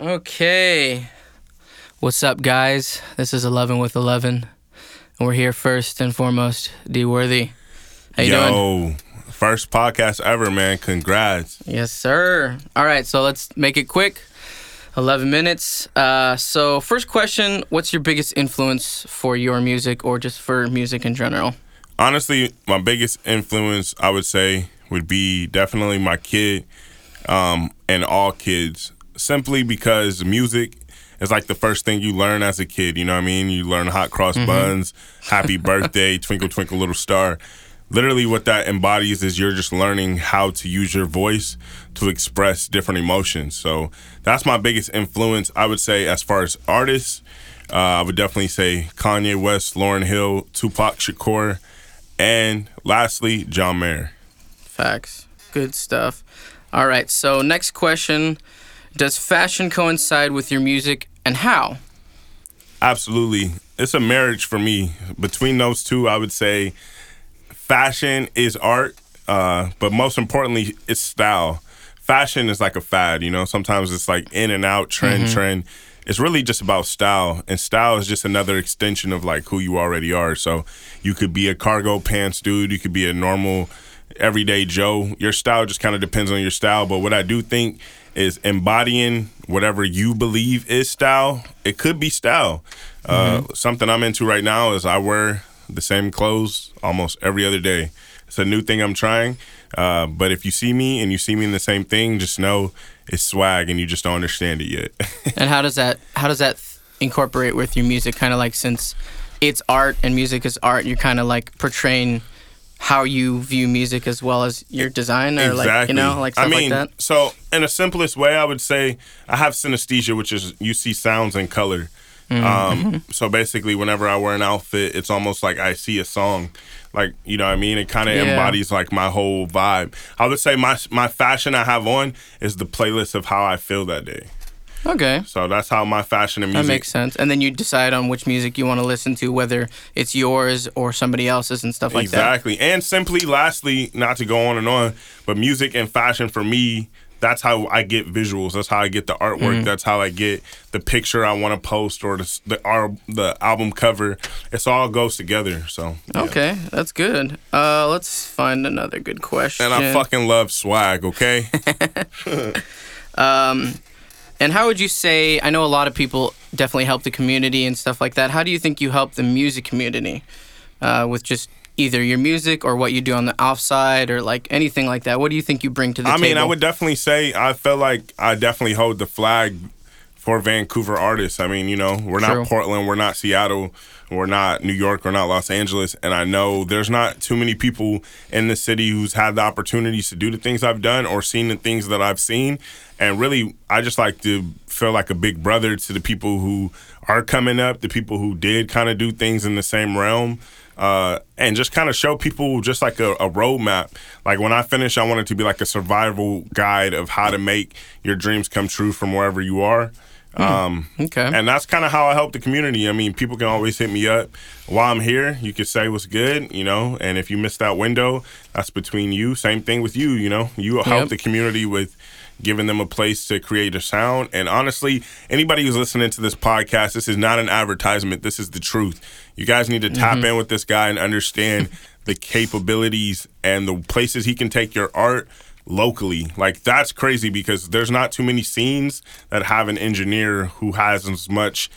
Okay. What's up, guys? This is 11 with 11. And we're here first and foremost, D Worthy. How you Yo, doing? first podcast ever, man. Congrats. Yes, sir. All right, so let's make it quick. 11 minutes. Uh, so, first question What's your biggest influence for your music or just for music in general? Honestly, my biggest influence, I would say, would be definitely my kid um, and all kids. Simply because music is like the first thing you learn as a kid. You know what I mean? You learn hot cross buns, happy birthday, twinkle, twinkle, little star. Literally, what that embodies is you're just learning how to use your voice to express different emotions. So that's my biggest influence, I would say, as far as artists. Uh, I would definitely say Kanye West, Lauryn Hill, Tupac Shakur, and lastly, John Mayer. Facts. Good stuff. All right, so next question Does fashion coincide with your music and how? Absolutely. It's a marriage for me. Between those two, I would say fashion is art, uh, but most importantly, it's style. Fashion is like a fad, you know. Sometimes it's like in and out, trend, trend. It's really just about style, and style is just another extension of like who you already are. So you could be a cargo pants dude, you could be a normal, everyday Joe. Your style just kind of depends on your style. But what I do think is embodying whatever you believe is style. It could be style. Uh, something I'm into right now is I wear the same clothes almost every other day. It's a new thing I'm trying. Uh, but if you see me and you see me in the same thing, just know it's swag and you just don't understand it yet. and how does that how does that incorporate with your music kind of like since it's art and music is art you're kind of like portraying how you view music as well as your design or like you know like stuff I mean, like that so in the simplest way, I would say I have synesthesia, which is you see sounds and color. Mm-hmm. Um, so basically, whenever I wear an outfit, it's almost like I see a song. Like you know what I mean? It kind of Yeah. embodies like my whole vibe. I would say my my fashion I have on is the playlist of how I feel that day. Okay So that's how my fashion and music. that makes sense and then you decide on which music you want to listen to whether it's yours or somebody else's and stuff like that exactly. And simply, lastly, not to go on and on, but music and fashion for me, that's how I get visuals. That's how I get the artwork. Mm-hmm. That's how I get the picture I want to post or the the, our, the album cover. It's all goes together. So yeah. okay that's good uh let's find another good question And I fucking love swag. Okay. And how would you say? I know a lot of people definitely help the community and stuff like that. How do you think you help the music community uh, with just either your music or what you do on the offside or like anything like that? What do you think you bring to the I table? mean, I would definitely say I feel like I definitely hold the flag for Vancouver artists. I mean, you know, we're True. not Portland, we're not Seattle, we're not New York, we're not Los Angeles, and I know there's not too many people in the city who's had the opportunities to do the things I've done or seen the things that I've seen. And really, I just like to feel like a big brother to the people who are coming up, the people who did kind of do things in the same realm uh, and just kind of show people just like a, a roadmap. Like when I finish, I want it to be like a survival guide of how to make your dreams come true from wherever you are. Um, Okay. And that's kind of how I help the community. I mean, people can always hit me up while I'm here. You can say what's good, you know, and if you miss that window, that's between you. Same thing with you, you know, you help Yep. the community with giving them a place to create a sound. And honestly, anybody who's listening to this podcast, this is not an advertisement. This is the truth. You guys need to tap mm-hmm. in with this guy and understand the capabilities and the places he can take your art locally. Like that's crazy because there's not too many scenes that have an engineer who has as much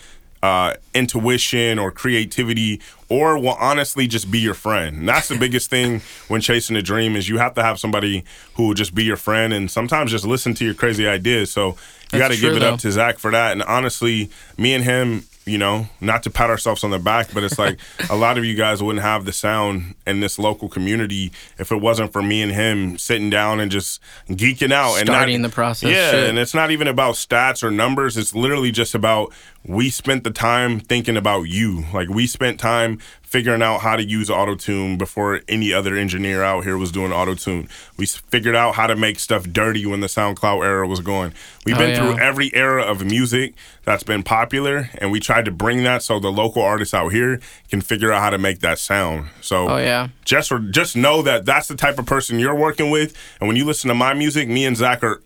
uh, intuition or creativity or will honestly just be your friend. And that's the biggest thing when chasing a dream is you have to have somebody who will just be your friend and sometimes just listen to your crazy ideas. So you got to give it though. up to Zach for that. And honestly, me and him, you know, not to pat ourselves on the back, but it's like a lot of you guys wouldn't have the sound in this local community if it wasn't for me and him sitting down and just geeking out and Starting the process, Yeah, shit. and it's not even about stats or numbers. It's literally just about we spent the time thinking about you. Like we spent time figuring out how to use autotune before any other engineer out here was doing autotune. We figured out how to make stuff dirty when the SoundCloud era was going. We've Oh, been yeah. through every era of music that's been popular and we tried to bring that so the local artists out here can figure out how to make that sound. So Oh, yeah. just just know that that's the type of person you're working with and when you listen to my music, me and Zach are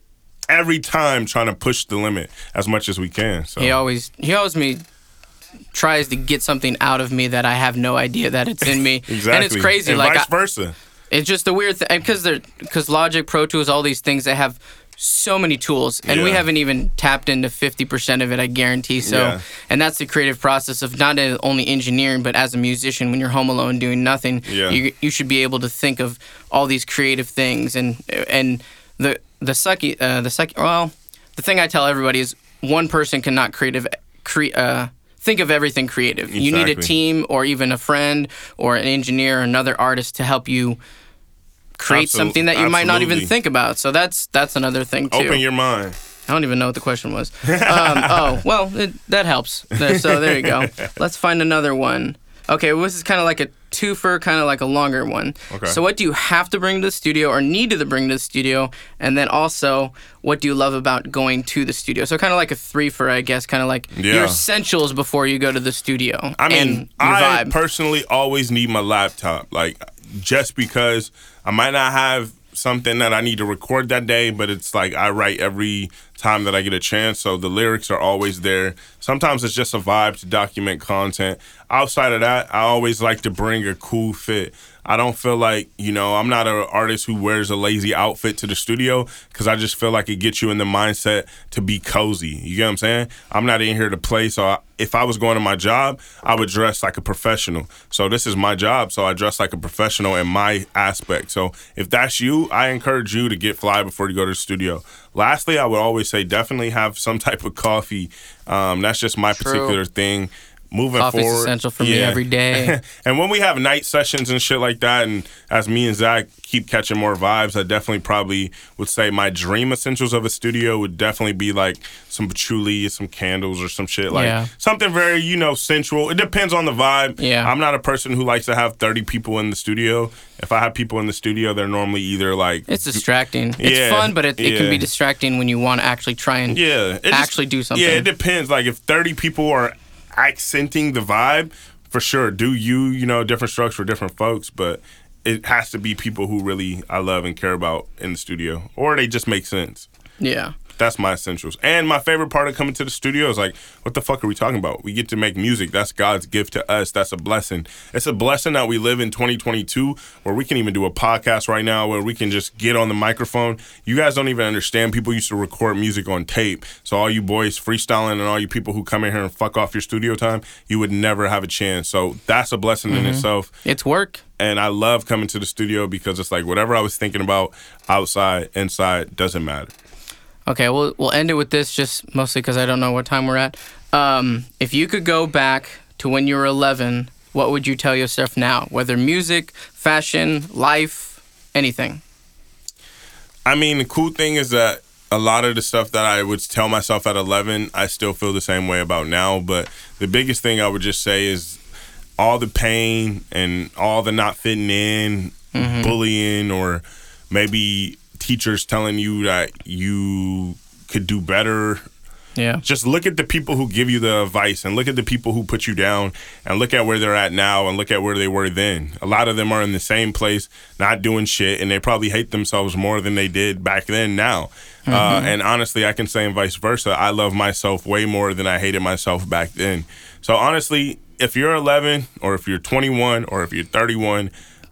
every time trying to push the limit as much as we can. So He always he always me tries to get something out of me that I have no idea that it's in me. exactly, And it's crazy. and like vice I- versa. it's just a weird thing because they're because Logic, Pro Tools, all these things they have so many tools, and we haven't even tapped into fifty percent of it. I guarantee. So, Yeah. and that's the creative process of not only engineering, but as a musician, when you're home alone doing nothing, Yeah. you you should be able to think of all these creative things and and the the sucky uh, the sucky well the thing I tell everybody is one person cannot creative cre- uh, think of everything creative. You need a team or even a friend or an engineer or another artist to help you create Absol- something that you might not even think about. So that's that's another thing too. Open your mind. I don't even know what the question was. Um, oh, well, it, that helps. So there you go. Let's find another one. Okay, well, this is kind of like a twofer, kind of like a longer one. Okay. So, what do you have to bring to the studio or need to bring to the studio? And then also, what do you love about going to the studio? So, kind of like a threefer, I guess, kind of like your essentials before you go to the studio. I mean, I vibe. personally always need my laptop, like just because I might not have something that I need to record that day, but it's like I write every time that I get a chance, so the lyrics are always there. Sometimes it's just a vibe to document content. Outside of that, I always like to bring a cool fit. I don't feel like, you know, I'm not an artist who wears a lazy outfit to the studio because I just feel like it gets you in the mindset to be cozy. You get what I'm saying? I'm not in here to play. So I, if I was going to my job, I would dress like a professional. So this is my job. So I dress like a professional in my aspect. So if that's you, I encourage you to get fly before you go to the studio. Lastly, I would always say definitely have some type of coffee. Um, that's just my True. particular thing. Moving Coffee's forward, essential for me every day. and when we have night sessions and shit like that, and as me and Zach keep catching more vibes, I definitely probably would say my dream essentials of a studio would definitely be like some patchouli, some candles, or some shit like Yeah. something very you know sensual. It depends on the vibe. Yeah. I'm not a person who likes to have 30 people in the studio. If I have people in the studio, they're normally either like it's distracting. It's fun, but it, it can be distracting when you want to actually try and yeah, just- actually do something. Yeah, it depends. Like if 30 people are accenting the vibe, for sure. Do you, you know, different strokes for different folks, but it has to be people who really I love and care about in the studio, or they just make sense. yeah. That's my essentials. And my favorite part of coming to the studio is like, what the fuck are we talking about? We get to make music. That's God's gift to us. That's a blessing. It's a blessing that we live in 2022 where we can even do a podcast right now where we can just get on the microphone. You guys don't even understand. People used to record music on tape. So all you boys freestyling and all you people who come in here and fuck off your studio time, you would never have a chance. So that's a blessing in mm-hmm. itself It's work. and I love coming to the studio because it's like whatever I was thinking about outside, inside, doesn't matter. Okay, we'll we'll end it with this just mostly because I don't know what time we're at. Um, if you could go back to when you were 11, what would you tell yourself now? Whether music, fashion, life, anything. I mean, the cool thing is that a lot of the stuff that I would tell myself at 11, I still feel the same way about now. But the biggest thing I would just say is all the pain and all the not fitting in, bullying, or maybe teachers telling you that you could do better Yeah. just look at the people who give you the advice and look at the people who put you down and look at where they're at now and look at where they were then. A lot of them are in the same place, not doing shit, and they probably hate themselves more than they did back then now. Uh, and honestly, I can say and vice versa. I love myself way more than I hated myself back then. So honestly, if you're 11 or if you're 21 or if you're 31,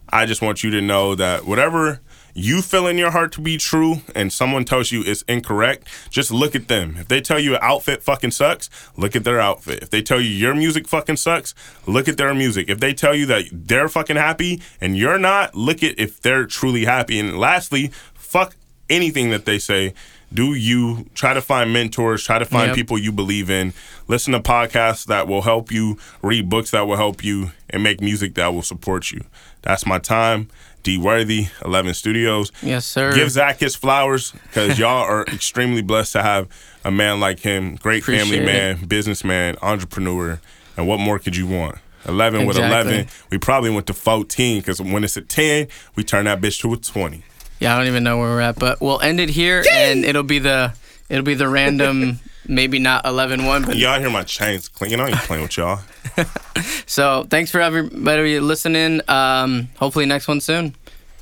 I just want you to know that whatever you feel in your heart to be true and someone tells you it's incorrect, just look at them. If they tell you an outfit fucking sucks, look at their outfit. If they tell you your music fucking sucks, look at their music. If they tell you that they're fucking happy and you're not, look at if they're truly happy. And lastly, fuck anything that they say. Do you try to find mentors, try to find Yep. people you believe in, listen to podcasts that will help you, read books that will help you, and make music that will support you. That's my time. D Worthy, 11 Studios. Yes, sir. Give Zach his flowers because y'all are extremely blessed to have a man like him. Great family Appreciate man, businessman, entrepreneur. And what more could you want? 11 with 11. We probably went to 14 because when it's a 10, we turn that bitch to a 20. Yeah, I don't even know where we're at, but we'll end it here, and it'll be the it'll be the random, maybe not 11-1, but Y'all hear my chains clinking. I ain't playing with y'all. so thanks for everybody listening. Um, hopefully next one soon.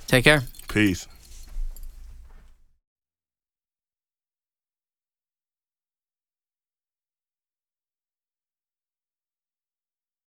Take care. Peace.